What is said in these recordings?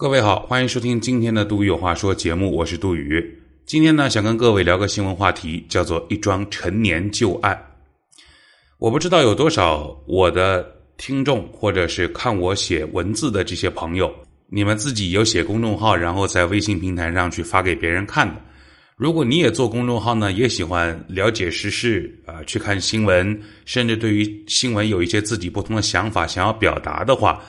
各位好，欢迎收听今天的杜宇有话说节目，我是杜宇。今天呢，想跟各位聊个新闻话题，叫做一桩陈年旧案。我不知道有多少我的听众，或者是看我写文字的这些朋友，你们自己有写公众号，然后在微信平台上去发给别人看的。如果你也做公众号呢，也喜欢了解时事啊，去看新闻，甚至对于新闻有一些自己不同的想法，想要表达的话。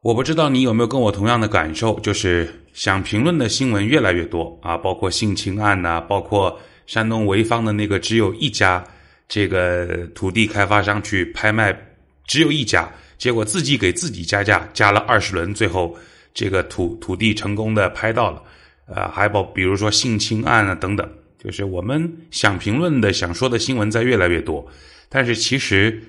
我不知道你有没有跟我同样的感受，就是想评论的新闻越来越多啊，包括性侵案呐，包括山东潍坊的那个只有一家这个土地开发商去拍卖，只有一家，结果自己给自己加价加了二十轮，最后这个土土地成功的拍到了，呃，还包比如说性侵案啊等等，就是我们想评论的、想说的新闻在越来越多，但是其实。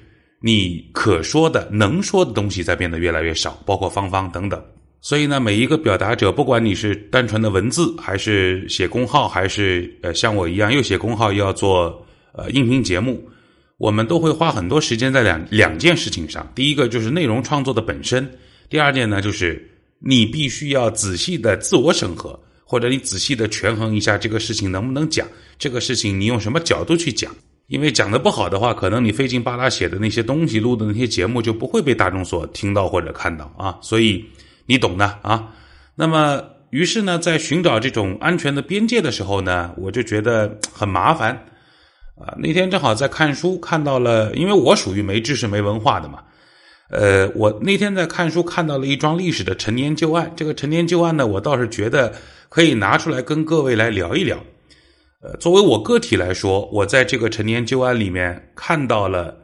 你可说的、能说的东西在变得越来越少，包括芳芳等等。所以呢，每一个表达者，不管你是单纯的文字，还是写公号，还是呃像我一样又写公号又要做呃音频节目，我们都会花很多时间在两两件事情上。第一个就是内容创作的本身，第二件呢就是你必须要仔细的自我审核，或者你仔细的权衡一下这个事情能不能讲，这个事情你用什么角度去讲。因为讲的不好的话，可能你费劲巴拉写的那些东西、录的那些节目就不会被大众所听到或者看到啊，所以你懂的啊。那么，于是呢，在寻找这种安全的边界的时候呢，我就觉得很麻烦啊。那天正好在看书，看到了，因为我属于没知识、没文化的嘛。呃，我那天在看书，看到了一桩历史的陈年旧案。这个陈年旧案呢，我倒是觉得可以拿出来跟各位来聊一聊。呃，作为我个体来说，我在这个陈年旧案里面看到了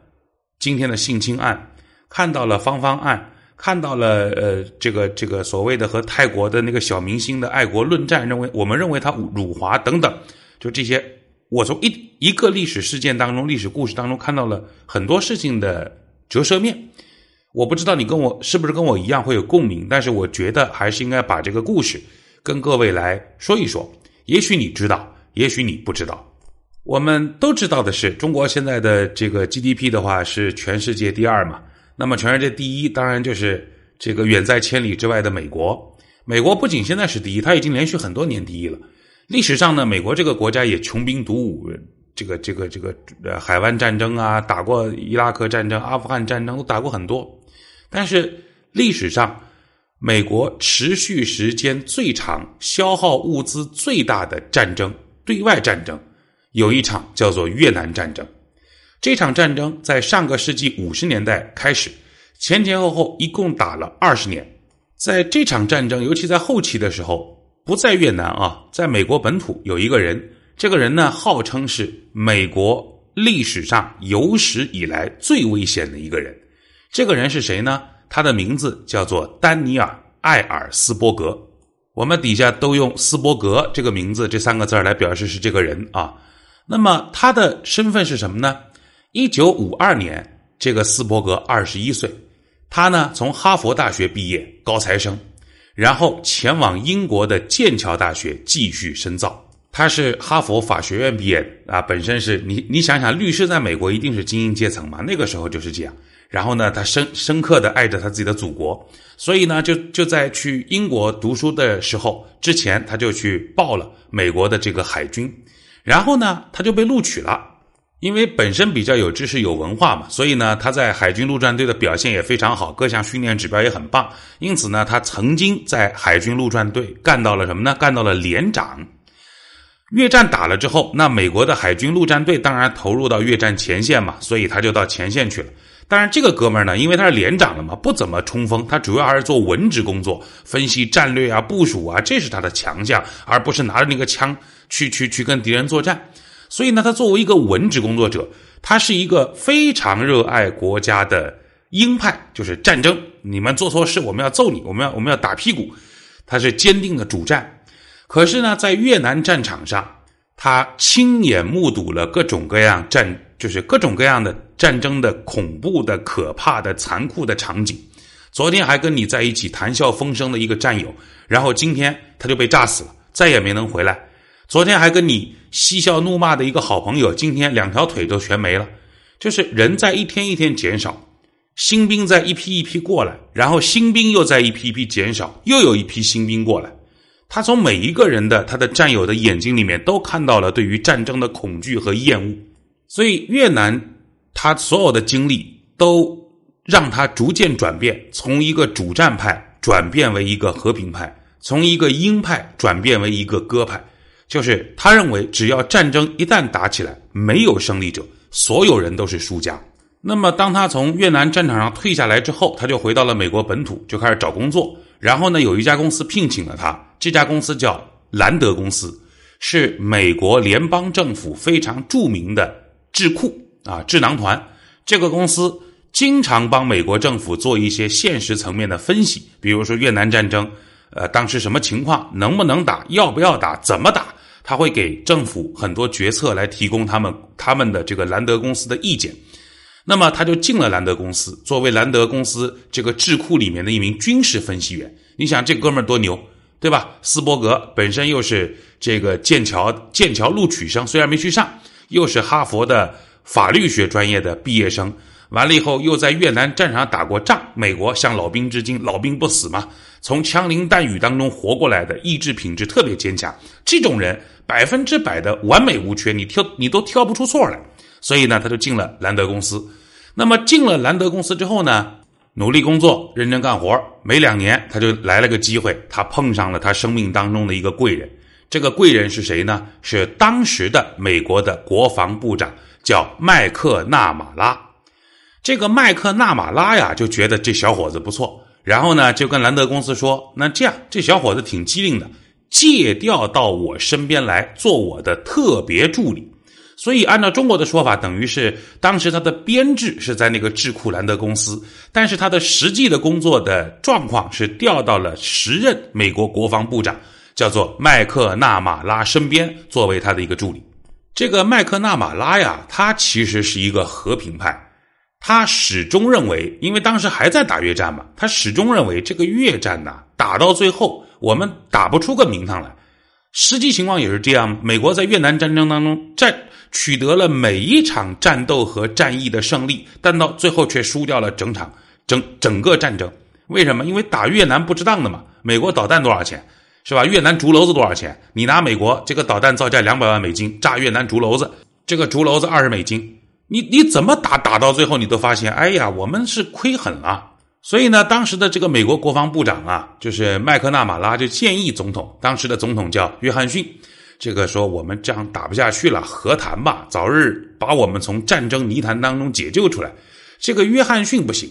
今天的性侵案，看到了芳芳案，看到了呃这个这个所谓的和泰国的那个小明星的爱国论战，认为我们认为他辱华等等，就这些，我从一一个历史事件当中、历史故事当中看到了很多事情的折射面。我不知道你跟我是不是跟我一样会有共鸣，但是我觉得还是应该把这个故事跟各位来说一说，也许你知道。也许你不知道，我们都知道的是，中国现在的这个 GDP 的话是全世界第二嘛。那么全世界第一，当然就是这个远在千里之外的美国。美国不仅现在是第一，它已经连续很多年第一了。历史上呢，美国这个国家也穷兵黩武，这个这个这个呃海湾战争啊，打过伊拉克战争、阿富汗战争都打过很多。但是历史上，美国持续时间最长、消耗物资最大的战争。对外战争有一场叫做越南战争，这场战争在上个世纪五十年代开始，前前后后一共打了二十年。在这场战争，尤其在后期的时候，不在越南啊，在美国本土有一个人，这个人呢号称是美国历史上有史以来最危险的一个人。这个人是谁呢？他的名字叫做丹尼尔·艾尔斯伯格。我们底下都用斯伯格这个名字这三个字来表示是这个人啊。那么他的身份是什么呢？一九五二年，这个斯伯格二十一岁，他呢从哈佛大学毕业，高材生，然后前往英国的剑桥大学继续深造。他是哈佛法学院毕业啊，本身是你你想想，律师在美国一定是精英阶层嘛，那个时候就是这样。然后呢，他深深刻的爱着他自己的祖国，所以呢，就就在去英国读书的时候之前，他就去报了美国的这个海军，然后呢，他就被录取了。因为本身比较有知识、有文化嘛，所以呢，他在海军陆战队的表现也非常好，各项训练指标也很棒。因此呢，他曾经在海军陆战队干到了什么呢？干到了连长。越战打了之后，那美国的海军陆战队当然投入到越战前线嘛，所以他就到前线去了。当然，这个哥们儿呢，因为他是连长了嘛，不怎么冲锋，他主要还是做文职工作，分析战略啊、部署啊，这是他的强项，而不是拿着那个枪去去去跟敌人作战。所以呢，他作为一个文职工作者，他是一个非常热爱国家的鹰派，就是战争，你们做错事，我们要揍你，我们要我们要打屁股，他是坚定的主战。可是呢，在越南战场上，他亲眼目睹了各种各样战。就是各种各样的战争的恐怖的、可怕的、残酷的场景。昨天还跟你在一起谈笑风生的一个战友，然后今天他就被炸死了，再也没能回来。昨天还跟你嬉笑怒骂的一个好朋友，今天两条腿都全没了。就是人在一天一天减少，新兵在一批一批过来，然后新兵又在一批一批减少，又有一批新兵过来。他从每一个人的他的战友的眼睛里面都看到了对于战争的恐惧和厌恶，所以越南他所有的经历都让他逐渐转变，从一个主战派转变为一个和平派，从一个鹰派转变为一个鸽派，就是他认为只要战争一旦打起来，没有胜利者，所有人都是输家。那么当他从越南战场上退下来之后，他就回到了美国本土，就开始找工作。然后呢，有一家公司聘请了他，这家公司叫兰德公司，是美国联邦政府非常著名的智库啊智囊团。这个公司经常帮美国政府做一些现实层面的分析，比如说越南战争，呃，当时什么情况，能不能打，要不要打，怎么打，他会给政府很多决策来提供他们他们的这个兰德公司的意见。那么他就进了兰德公司，作为兰德公司这个智库里面的一名军事分析员。你想这哥们儿多牛，对吧？斯伯格本身又是这个剑桥剑桥录取生，虽然没去上，又是哈佛的法律学专业的毕业生。完了以后又在越南战场打过仗，美国向老兵致敬，老兵不死嘛。从枪林弹雨当中活过来的，意志品质特别坚强。这种人百分之百的完美无缺，你挑你都挑不出错来。所以呢，他就进了兰德公司。那么进了兰德公司之后呢，努力工作，认真干活。没两年，他就来了个机会，他碰上了他生命当中的一个贵人。这个贵人是谁呢？是当时的美国的国防部长，叫麦克纳马拉。这个麦克纳马拉呀，就觉得这小伙子不错，然后呢，就跟兰德公司说：“那这样，这小伙子挺机灵的，借调到我身边来做我的特别助理。”所以，按照中国的说法，等于是当时他的编制是在那个智库兰德公司，但是他的实际的工作的状况是调到了时任美国国防部长，叫做麦克纳马拉身边，作为他的一个助理。这个麦克纳马拉呀，他其实是一个和平派，他始终认为，因为当时还在打越战嘛，他始终认为这个越战呐，打到最后我们打不出个名堂来。实际情况也是这样，美国在越南战争当中战取得了每一场战斗和战役的胜利，但到最后却输掉了整场整整个战争。为什么？因为打越南不值当的嘛。美国导弹多少钱？是吧？越南竹篓子多少钱？你拿美国这个导弹造价两百万美金炸越南竹篓子，这个竹篓子二十美金，你你怎么打打到最后，你都发现，哎呀，我们是亏狠了。所以呢，当时的这个美国国防部长啊，就是麦克纳马拉就建议总统，当时的总统叫约翰逊，这个说我们这样打不下去了，和谈吧，早日把我们从战争泥潭当中解救出来。这个约翰逊不行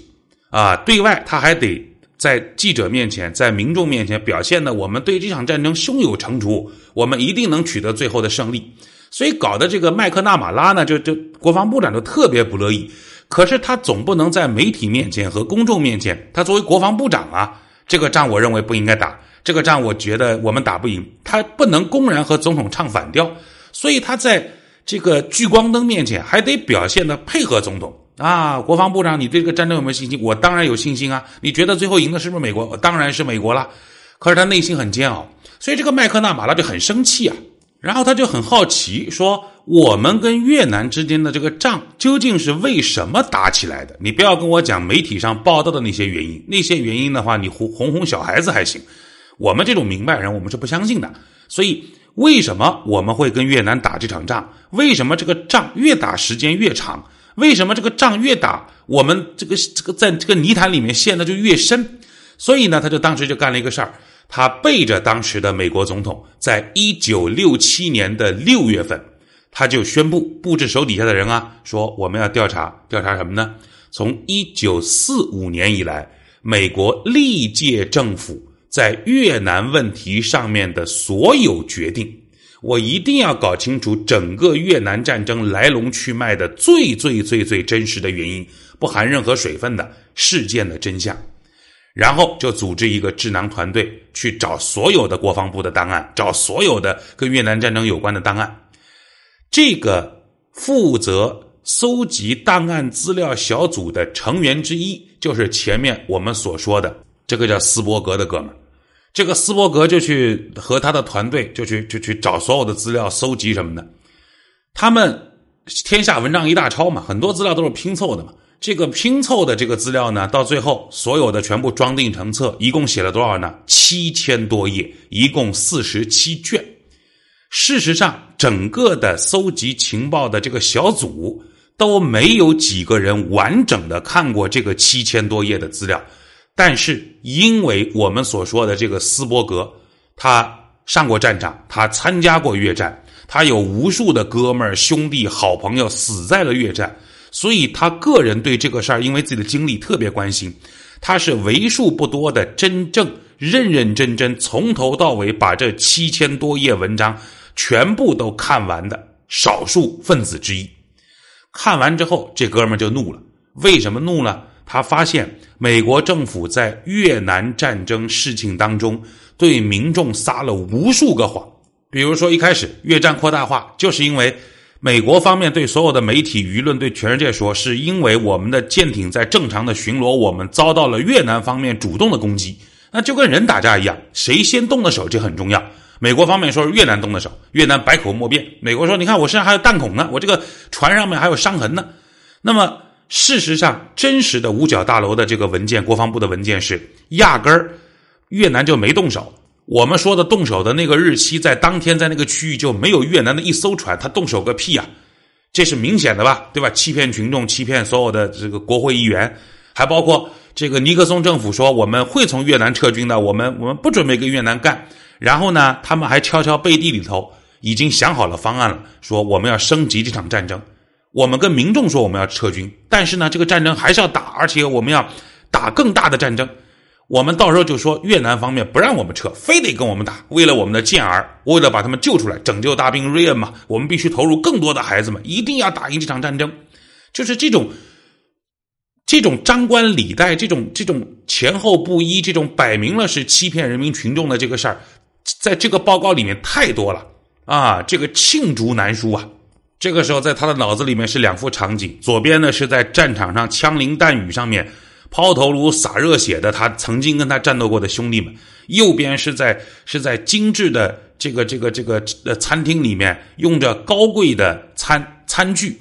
啊，对外他还得在记者面前，在民众面前表现的我们对这场战争胸有成竹，我们一定能取得最后的胜利。所以搞的这个麦克纳马拉呢，就就国防部长就特别不乐意。可是他总不能在媒体面前和公众面前，他作为国防部长啊，这个仗我认为不应该打，这个仗我觉得我们打不赢，他不能公然和总统唱反调，所以他在这个聚光灯面前还得表现的配合总统啊。国防部长，你对这个战争有没有信心？我当然有信心啊。你觉得最后赢的是不是美国？当然是美国了。可是他内心很煎熬，所以这个麦克纳马拉就很生气啊。然后他就很好奇，说：“我们跟越南之间的这个仗究竟是为什么打起来的？你不要跟我讲媒体上报道的那些原因，那些原因的话，你哄哄哄小孩子还行。我们这种明白人，我们是不相信的。所以，为什么我们会跟越南打这场仗？为什么这个仗越打时间越长？为什么这个仗越打，我们这个这个在这个泥潭里面陷的就越深？所以呢，他就当时就干了一个事儿。”他背着当时的美国总统，在一九六七年的六月份，他就宣布布置手底下的人啊，说我们要调查调查什么呢？从一九四五年以来，美国历届政府在越南问题上面的所有决定，我一定要搞清楚整个越南战争来龙去脉的最最最最真实的原因，不含任何水分的事件的真相。然后就组织一个智囊团队去找所有的国防部的档案，找所有的跟越南战争有关的档案。这个负责搜集档案资料小组的成员之一，就是前面我们所说的这个叫斯伯格的哥们。这个斯伯格就去和他的团队就去就去找所有的资料搜集什么的。他们天下文章一大抄嘛，很多资料都是拼凑的嘛。这个拼凑的这个资料呢，到最后所有的全部装订成册，一共写了多少呢？七千多页，一共四十七卷。事实上，整个的搜集情报的这个小组都没有几个人完整的看过这个七千多页的资料。但是，因为我们所说的这个斯伯格，他上过战场，他参加过越战，他有无数的哥们儿、兄弟、好朋友死在了越战。所以他个人对这个事儿，因为自己的经历特别关心，他是为数不多的真正认认真真从头到尾把这七千多页文章全部都看完的少数分子之一。看完之后，这哥们就怒了。为什么怒呢？他发现美国政府在越南战争事情当中对民众撒了无数个谎，比如说一开始越战扩大化，就是因为。美国方面对所有的媒体舆论对全世界说，是因为我们的舰艇在正常的巡逻，我们遭到了越南方面主动的攻击。那就跟人打架一样，谁先动的手这很重要。美国方面说越南动的手，越南百口莫辩。美国说，你看我身上还有弹孔呢，我这个船上面还有伤痕呢。那么事实上，真实的五角大楼的这个文件，国防部的文件是压根儿越南就没动手。我们说的动手的那个日期，在当天在那个区域就没有越南的一艘船，他动手个屁呀！这是明显的吧，对吧？欺骗群众，欺骗所有的这个国会议员，还包括这个尼克松政府说我们会从越南撤军的，我们我们不准备跟越南干。然后呢，他们还悄悄背地里头已经想好了方案了，说我们要升级这场战争。我们跟民众说我们要撤军，但是呢，这个战争还是要打，而且我们要打更大的战争。我们到时候就说越南方面不让我们撤，非得跟我们打。为了我们的健儿，为了把他们救出来，拯救大兵瑞恩嘛，我们必须投入更多的孩子们，一定要打赢这场战争。就是这种这种张冠李戴，这种这种前后不一，这种摆明了是欺骗人民群众的这个事儿，在这个报告里面太多了啊！这个罄竹难书啊！这个时候，在他的脑子里面是两幅场景：左边呢是在战场上枪林弹雨上面。抛头颅洒热血的他曾经跟他战斗过的兄弟们，右边是在是在精致的这个这个这个呃餐厅里面，用着高贵的餐餐具、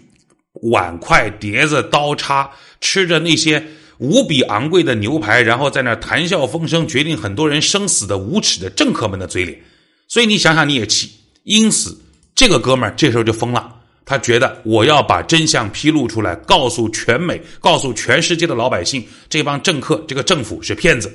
碗筷、碟子、刀叉，吃着那些无比昂贵的牛排，然后在那谈笑风生，决定很多人生死的无耻的政客们的嘴脸。所以你想想你也气，因此这个哥们儿这时候就疯了。他觉得我要把真相披露出来，告诉全美，告诉全世界的老百姓，这帮政客、这个政府是骗子。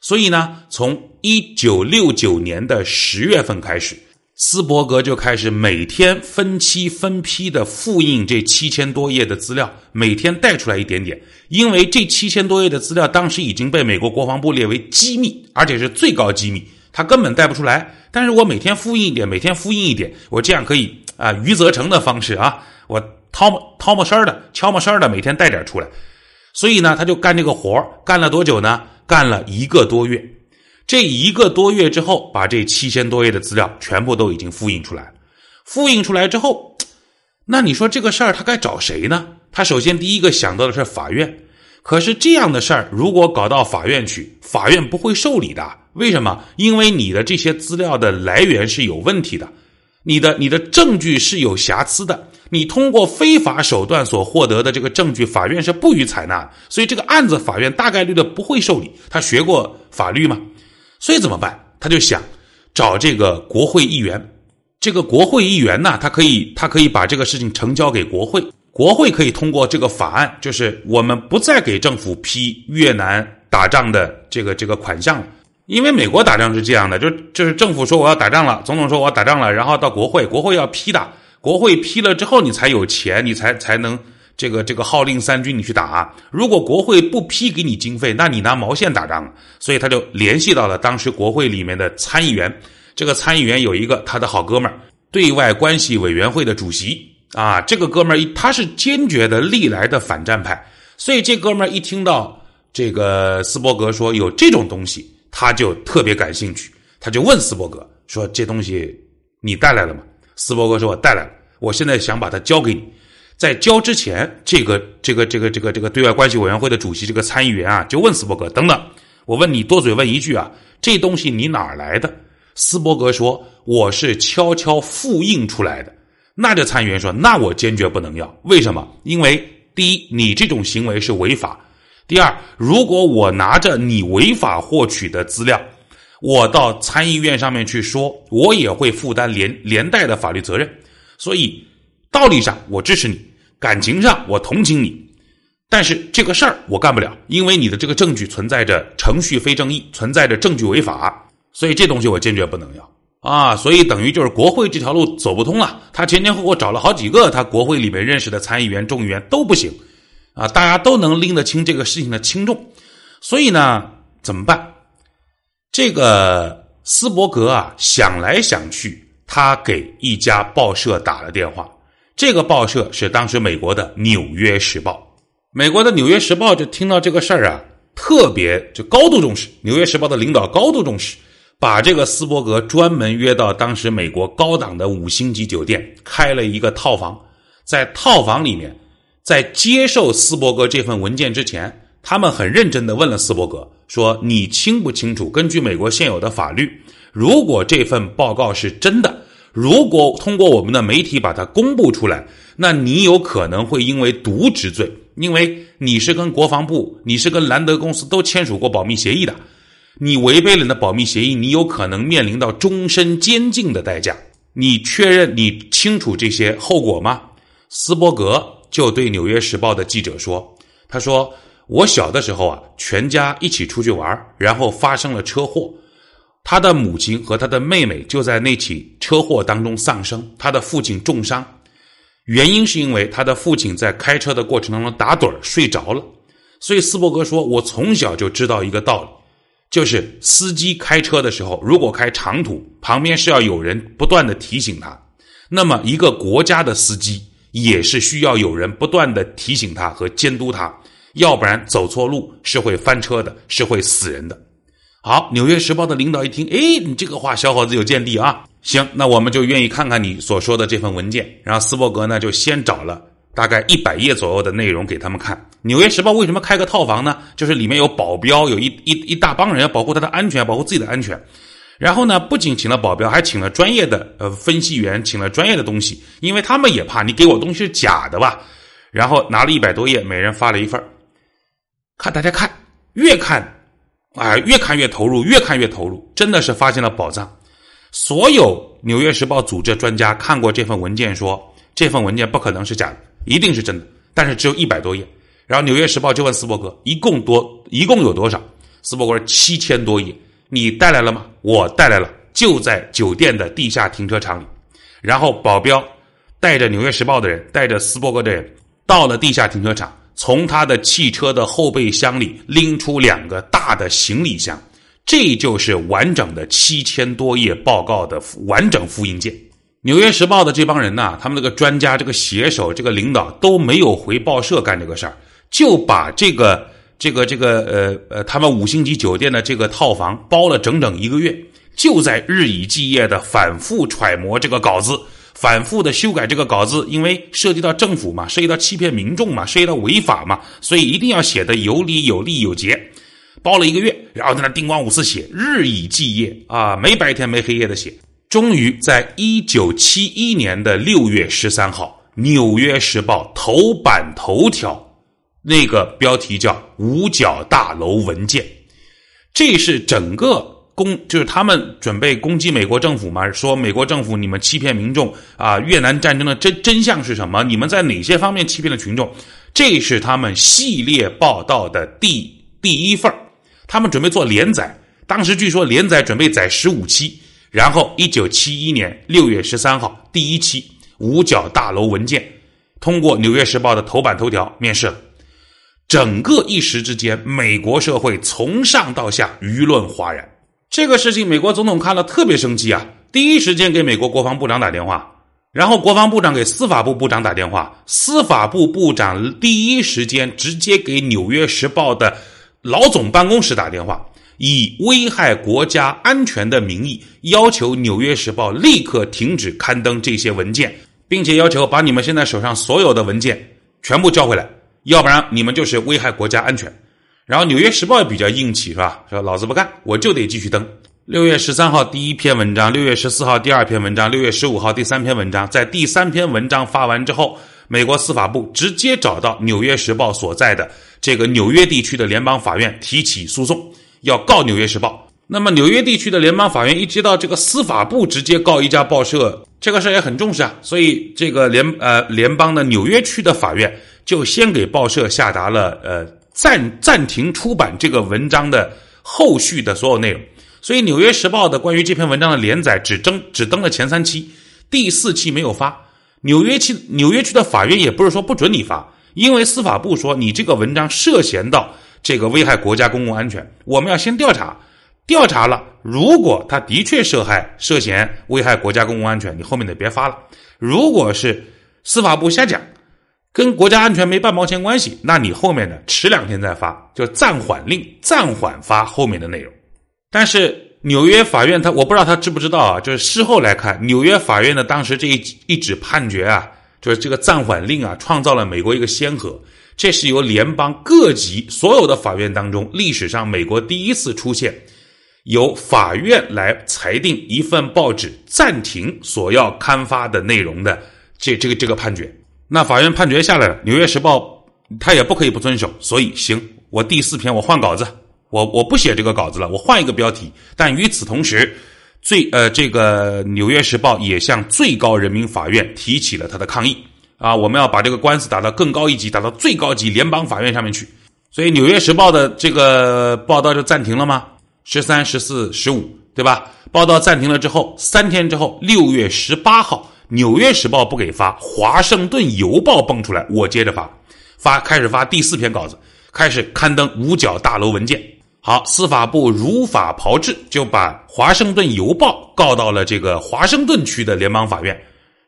所以呢，从一九六九年的十月份开始，斯伯格就开始每天分期分批的复印这七千多页的资料，每天带出来一点点。因为这七千多页的资料当时已经被美国国防部列为机密，而且是最高机密，他根本带不出来。但是我每天复印一点，每天复印一点，我这样可以。啊，余则成的方式啊，我掏摸掏摸声的，悄摸声的，每天带点出来。所以呢，他就干这个活干了多久呢？干了一个多月。这一个多月之后，把这七千多页的资料全部都已经复印出来。复印出来之后，那你说这个事儿他该找谁呢？他首先第一个想到的是法院。可是这样的事儿如果搞到法院去，法院不会受理的。为什么？因为你的这些资料的来源是有问题的。你的你的证据是有瑕疵的，你通过非法手段所获得的这个证据，法院是不予采纳，所以这个案子法院大概率的不会受理。他学过法律吗？所以怎么办？他就想找这个国会议员，这个国会议员呢，他可以他可以把这个事情呈交给国会，国会可以通过这个法案，就是我们不再给政府批越南打仗的这个这个款项了。因为美国打仗是这样的，就就是政府说我要打仗了，总统说我要打仗了，然后到国会，国会要批的，国会批了之后你才有钱，你才才能这个这个号令三军你去打。如果国会不批给你经费，那你拿毛线打仗啊？所以他就联系到了当时国会里面的参议员，这个参议员有一个他的好哥们儿，对外关系委员会的主席啊，这个哥们儿他是坚决的历来的反战派，所以这哥们儿一听到这个斯伯格说有这种东西。他就特别感兴趣，他就问斯伯格说：“这东西你带来了吗？”斯伯格说：“我带来了，我现在想把它交给你。”在交之前，这个这个这个这个这个对外关系委员会的主席这个参议员啊，就问斯伯格：“等等，我问你多嘴问一句啊，这东西你哪儿来的？”斯伯格说：“我是悄悄复印出来的。”那这参议员说：“那我坚决不能要，为什么？因为第一，你这种行为是违法；第二，如果我拿着你违法获取的资料，我到参议院上面去说，我也会负担连连带的法律责任。所以，道理上我支持你，感情上我同情你，但是这个事儿我干不了，因为你的这个证据存在着程序非正义，存在着证据违法，所以这东西我坚决不能要。啊，所以等于就是国会这条路走不通了。他前前后后找了好几个他国会里面认识的参议员、众议员都不行，啊，大家都能拎得清这个事情的轻重。所以呢，怎么办？这个斯伯格啊，想来想去，他给一家报社打了电话。这个报社是当时美国的《纽约时报》。美国的《纽约时报》就听到这个事儿啊，特别就高度重视。《纽约时报》的领导高度重视。把这个斯伯格专门约到当时美国高档的五星级酒店，开了一个套房。在套房里面，在接受斯伯格这份文件之前，他们很认真的问了斯伯格说：“你清不清楚？根据美国现有的法律，如果这份报告是真的，如果通过我们的媒体把它公布出来，那你有可能会因为渎职罪，因为你是跟国防部，你是跟兰德公司都签署过保密协议的。”你违背了你的保密协议，你有可能面临到终身监禁的代价。你确认你清楚这些后果吗？斯伯格就对《纽约时报》的记者说：“他说我小的时候啊，全家一起出去玩，然后发生了车祸，他的母亲和他的妹妹就在那起车祸当中丧生，他的父亲重伤，原因是因为他的父亲在开车的过程当中打盹睡着了。所以斯伯格说，我从小就知道一个道理。”就是司机开车的时候，如果开长途，旁边是要有人不断的提醒他。那么，一个国家的司机也是需要有人不断的提醒他和监督他，要不然走错路是会翻车的，是会死人的。好，《纽约时报》的领导一听，哎，你这个话，小伙子有见地啊。行，那我们就愿意看看你所说的这份文件。然后斯伯格呢，就先找了。大概一百页左右的内容给他们看，《纽约时报》为什么开个套房呢？就是里面有保镖，有一一一大帮人要保护他的安全，保护自己的安全。然后呢，不仅请了保镖，还请了专业的呃分析员，请了专业的东西，因为他们也怕你给我东西是假的吧。然后拿了一百多页，每人发了一份看大家看，越看啊越看越投入，越看越投入，真的是发现了宝藏。所有《纽约时报》组织专家看过这份文件，说这份文件不可能是假的。一定是真的，但是只有一百多页。然后《纽约时报》就问斯伯格：“一共多，一共有多少？”斯伯格说：“七千多页。”你带来了吗？我带来了，就在酒店的地下停车场里。然后保镖带着《纽约时报》的人，带着斯伯格的人，到了地下停车场，从他的汽车的后备箱里拎出两个大的行李箱。这就是完整的七千多页报告的完整复印件。《纽约时报》的这帮人呐，他们那个专家、这个写手、这个领导都没有回报社干这个事儿，就把这个、这个、这个呃呃，他们五星级酒店的这个套房包了整整一个月，就在日以继夜的反复揣摩这个稿子，反复的修改这个稿子，因为涉及到政府嘛，涉及到欺骗民众嘛，涉及到违法嘛，所以一定要写的有理有利有节。包了一个月，然后在那叮咣五四写，日以继夜啊，没白天没黑夜的写。终于在一九七一年的六月十三号，《纽约时报》头版头条，那个标题叫“五角大楼文件”，这是整个攻，就是他们准备攻击美国政府嘛？说美国政府你们欺骗民众啊！越南战争的真真相是什么？你们在哪些方面欺骗了群众？这是他们系列报道的第第一份他们准备做连载，当时据说连载准备载十五期。然后，一九七一年六月十三号，第一期五角大楼文件通过《纽约时报》的头版头条面世了。整个一时之间，美国社会从上到下舆论哗然。这个事情，美国总统看了特别生气啊！第一时间给美国国防部长打电话，然后国防部长给司法部部长打电话，司法部部长第一时间直接给《纽约时报》的老总办公室打电话。以危害国家安全的名义，要求《纽约时报》立刻停止刊登这些文件，并且要求把你们现在手上所有的文件全部交回来，要不然你们就是危害国家安全。然后，《纽约时报》也比较硬气，是吧？说老子不干，我就得继续登。六月十三号第一篇文章，六月十四号第二篇文章，六月十五号第三篇文章。在第三篇文章发完之后，美国司法部直接找到《纽约时报》所在的这个纽约地区的联邦法院提起诉讼，要告《纽约时报》。那么纽约地区的联邦法院一接到这个司法部直接告一家报社，这个事儿也很重视啊，所以这个联呃联邦的纽约区的法院就先给报社下达了呃暂暂停出版这个文章的后续的所有内容。所以《纽约时报》的关于这篇文章的连载只登只登了前三期，第四期没有发。纽约区纽约区的法院也不是说不准你发，因为司法部说你这个文章涉嫌到这个危害国家公共安全，我们要先调查。调查了，如果他的确涉害、涉嫌危害国家公共安全，你后面的别发了。如果是司法部瞎讲，跟国家安全没半毛钱关系，那你后面的迟两天再发，就暂缓令，暂缓发后面的内容。但是纽约法院他，我不知道他知不知道啊？就是事后来看，纽约法院的当时这一一纸判决啊，就是这个暂缓令啊，创造了美国一个先河。这是由联邦各级所有的法院当中，历史上美国第一次出现。由法院来裁定一份报纸暂停所要刊发的内容的这这个这个判决，那法院判决下来了，《纽约时报》他也不可以不遵守，所以行，我第四篇我换稿子，我我不写这个稿子了，我换一个标题。但与此同时，最呃这个《纽约时报》也向最高人民法院提起了他的抗议啊，我们要把这个官司打到更高一级，打到最高级联邦法院上面去。所以，《纽约时报》的这个报道就暂停了吗？十三、十四、十五，对吧？报道暂停了之后，三天之后，六月十八号，《纽约时报》不给发，《华盛顿邮报》蹦出来，我接着发，发开始发第四篇稿子，开始刊登五角大楼文件。好，司法部如法炮制，就把《华盛顿邮报》告到了这个华盛顿区的联邦法院，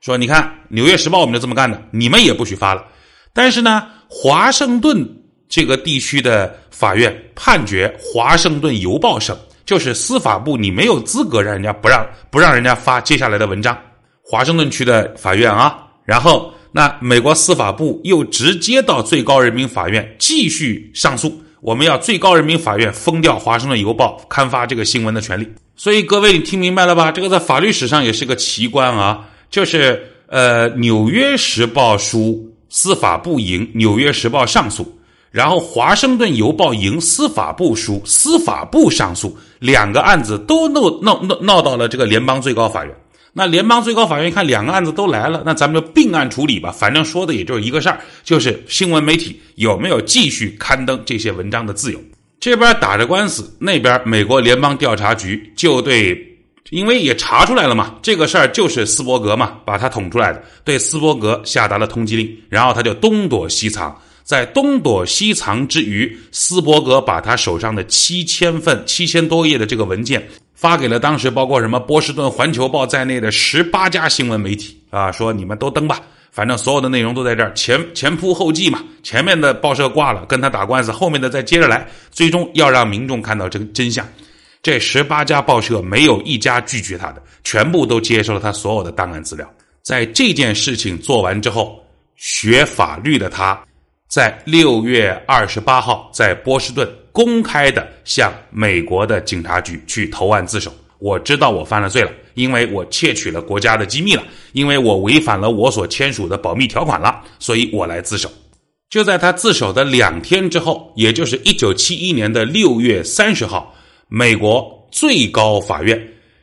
说：“你看，《纽约时报》我们就这么干的，你们也不许发了。”但是呢，华盛顿。这个地区的法院判决《华盛顿邮报》省，就是司法部，你没有资格让人家不让不让人家发接下来的文章。华盛顿区的法院啊，然后那美国司法部又直接到最高人民法院继续上诉，我们要最高人民法院封掉《华盛顿邮报》刊发这个新闻的权利。所以各位，你听明白了吧？这个在法律史上也是个奇观啊，就是呃，《纽约时报》输，司法部赢，《纽约时报》上诉。然后，《华盛顿邮报》赢司法部输，司法部上诉，两个案子都闹闹闹闹到了这个联邦最高法院。那联邦最高法院一看两个案子都来了，那咱们就并案处理吧，反正说的也就是一个事儿，就是新闻媒体有没有继续刊登这些文章的自由。这边打着官司，那边美国联邦调查局就对，因为也查出来了嘛，这个事儿就是斯伯格嘛把他捅出来的，对斯伯格下达了通缉令，然后他就东躲西藏。在东躲西藏之余，斯伯格把他手上的七千份、七千多页的这个文件发给了当时包括什么波士顿环球报在内的十八家新闻媒体啊，说你们都登吧，反正所有的内容都在这儿，前前仆后继嘛，前面的报社挂了跟他打官司，后面的再接着来，最终要让民众看到这个真相。这十八家报社没有一家拒绝他的，全部都接受了他所有的档案资料。在这件事情做完之后，学法律的他。在六月二十八号，在波士顿公开的向美国的警察局去投案自首。我知道我犯了罪了，因为我窃取了国家的机密了，因为我违反了我所签署的保密条款了，所以我来自首。就在他自首的两天之后，也就是一九七一年的六月三十号，美国最高法院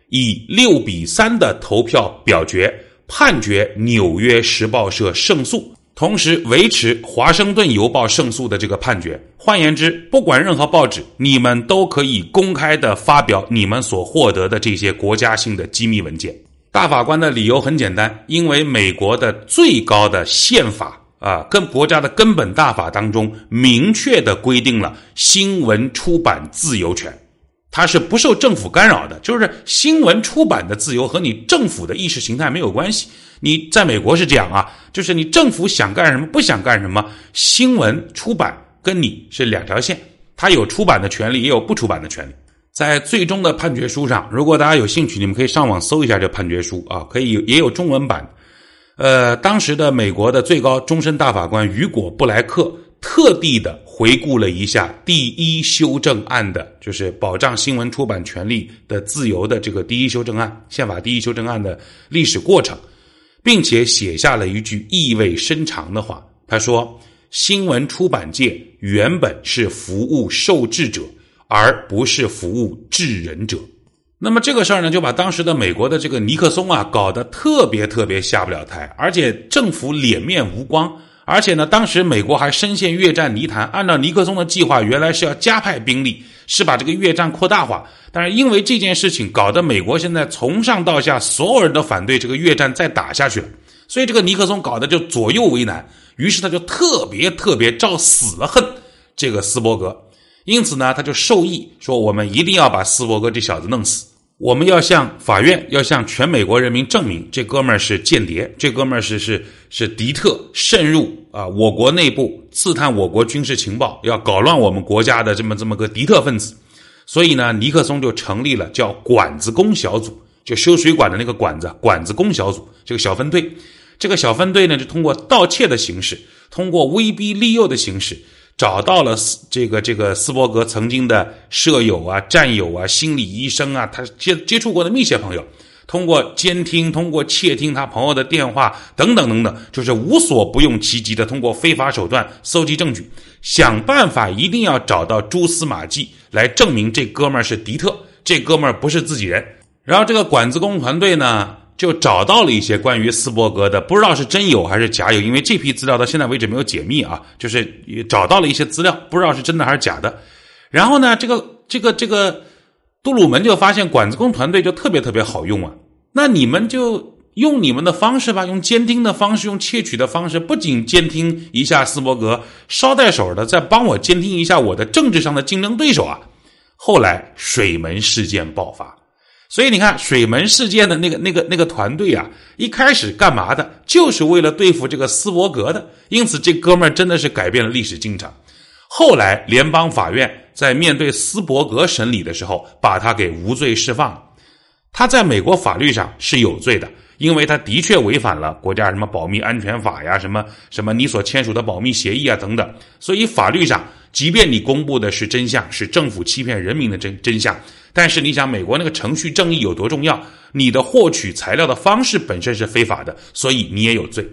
以六比三的投票表决判决《纽约时报》社胜诉。同时维持《华盛顿邮报》胜诉的这个判决。换言之，不管任何报纸，你们都可以公开的发表你们所获得的这些国家性的机密文件。大法官的理由很简单，因为美国的最高的宪法啊，跟国家的根本大法当中明确的规定了新闻出版自由权。它是不受政府干扰的，就是新闻出版的自由和你政府的意识形态没有关系。你在美国是这样啊，就是你政府想干什么不想干什么，新闻出版跟你是两条线，它有出版的权利，也有不出版的权利。在最终的判决书上，如果大家有兴趣，你们可以上网搜一下这判决书啊，可以也有中文版。呃，当时的美国的最高终身大法官雨果布莱克。特地的回顾了一下第一修正案的，就是保障新闻出版权利的自由的这个第一修正案，宪法第一修正案的历史过程，并且写下了一句意味深长的话。他说：“新闻出版界原本是服务受制者，而不是服务制人者。”那么这个事儿呢，就把当时的美国的这个尼克松啊搞得特别特别下不了台，而且政府脸面无光。而且呢，当时美国还深陷越战泥潭。按照尼克松的计划，原来是要加派兵力，是把这个越战扩大化。但是因为这件事情，搞得美国现在从上到下所有人都反对这个越战再打下去了。所以这个尼克松搞得就左右为难。于是他就特别特别照死了恨这个斯伯格。因此呢，他就授意说，我们一定要把斯伯格这小子弄死。我们要向法院，要向全美国人民证明，这哥们儿是间谍，这哥们儿是是是敌特，渗入啊我国内部，刺探我国军事情报，要搞乱我们国家的这么这么个敌特分子。所以呢，尼克松就成立了叫管子工小组，就修水管的那个管子，管子工小组这个小分队。这个小分队呢，就通过盗窃的形式，通过威逼利诱的形式。找到了斯这个这个斯伯格曾经的舍友啊、战友啊、心理医生啊，他接接触过的密切朋友，通过监听、通过窃听他朋友的电话等等等等，就是无所不用其极的通过非法手段搜集证据，想办法一定要找到蛛丝马迹来证明这哥们儿是敌特，这哥们儿不是自己人。然后这个管子工团队呢？就找到了一些关于斯伯格的，不知道是真有还是假有，因为这批资料到现在为止没有解密啊。就是找到了一些资料，不知道是真的还是假的。然后呢，这个这个这个杜鲁门就发现管子工团队就特别特别好用啊。那你们就用你们的方式吧，用监听的方式，用窃取的方式，不仅监听一下斯伯格，捎带手的再帮我监听一下我的政治上的竞争对手啊。后来水门事件爆发。所以你看，水门事件的那个、那个、那个团队啊，一开始干嘛的？就是为了对付这个斯伯格的。因此，这哥们儿真的是改变了历史进程。后来，联邦法院在面对斯伯格审理的时候，把他给无罪释放了。他在美国法律上是有罪的，因为他的确违反了国家什么保密安全法呀、什么什么你所签署的保密协议啊等等。所以，法律上，即便你公布的是真相，是政府欺骗人民的真真相。但是你想，美国那个程序正义有多重要？你的获取材料的方式本身是非法的，所以你也有罪。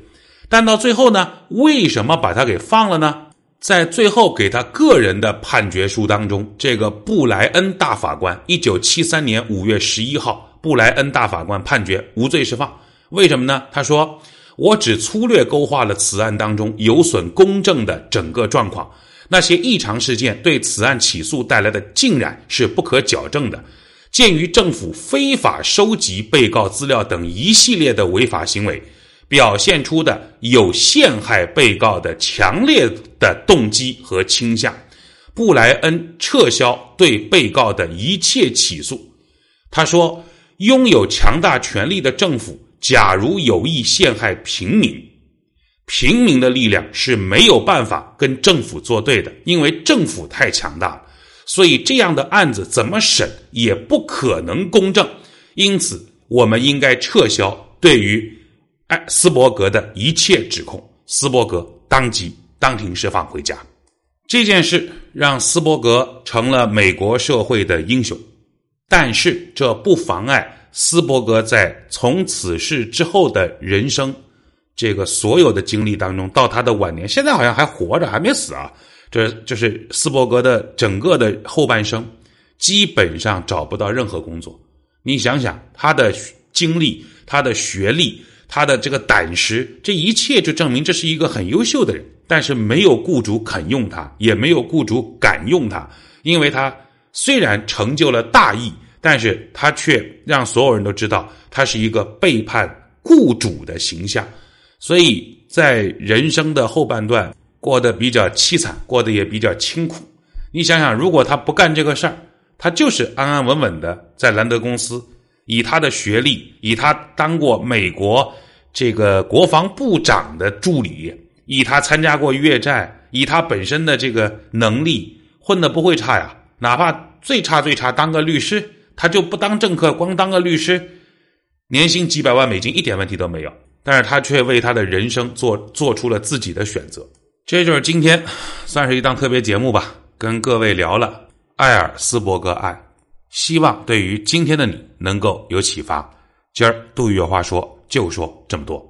但到最后呢？为什么把他给放了呢？在最后给他个人的判决书当中，这个布莱恩大法官，一九七三年五月十一号，布莱恩大法官判决无罪释放。为什么呢？他说：“我只粗略勾画了此案当中有损公正的整个状况。”那些异常事件对此案起诉带来的浸染是不可矫正的。鉴于政府非法收集被告资料等一系列的违法行为，表现出的有陷害被告的强烈的动机和倾向，布莱恩撤销对被告的一切起诉。他说：“拥有强大权力的政府，假如有意陷害平民。”平民的力量是没有办法跟政府作对的，因为政府太强大了，所以这样的案子怎么审也不可能公正。因此，我们应该撤销对于哎斯伯格的一切指控。斯伯格当即当庭释放回家。这件事让斯伯格成了美国社会的英雄，但是这不妨碍斯伯格在从此事之后的人生。这个所有的经历当中，到他的晚年，现在好像还活着，还没死啊。这就是斯伯格的整个的后半生，基本上找不到任何工作。你想想，他的经历、他的学历、他的这个胆识，这一切就证明这是一个很优秀的人。但是没有雇主肯用他，也没有雇主敢用他，因为他虽然成就了大义，但是他却让所有人都知道他是一个背叛雇主的形象。所以在人生的后半段过得比较凄惨，过得也比较清苦。你想想，如果他不干这个事儿，他就是安安稳稳的在兰德公司，以他的学历，以他当过美国这个国防部长的助理，以他参加过越战，以他本身的这个能力，混的不会差呀。哪怕最差最差当个律师，他就不当政客，光当个律师，年薪几百万美金，一点问题都没有。但是他却为他的人生做做出了自己的选择，这就是今天算是一档特别节目吧，跟各位聊了艾尔斯伯格案，希望对于今天的你能够有启发。今儿杜宇有话说，就说这么多。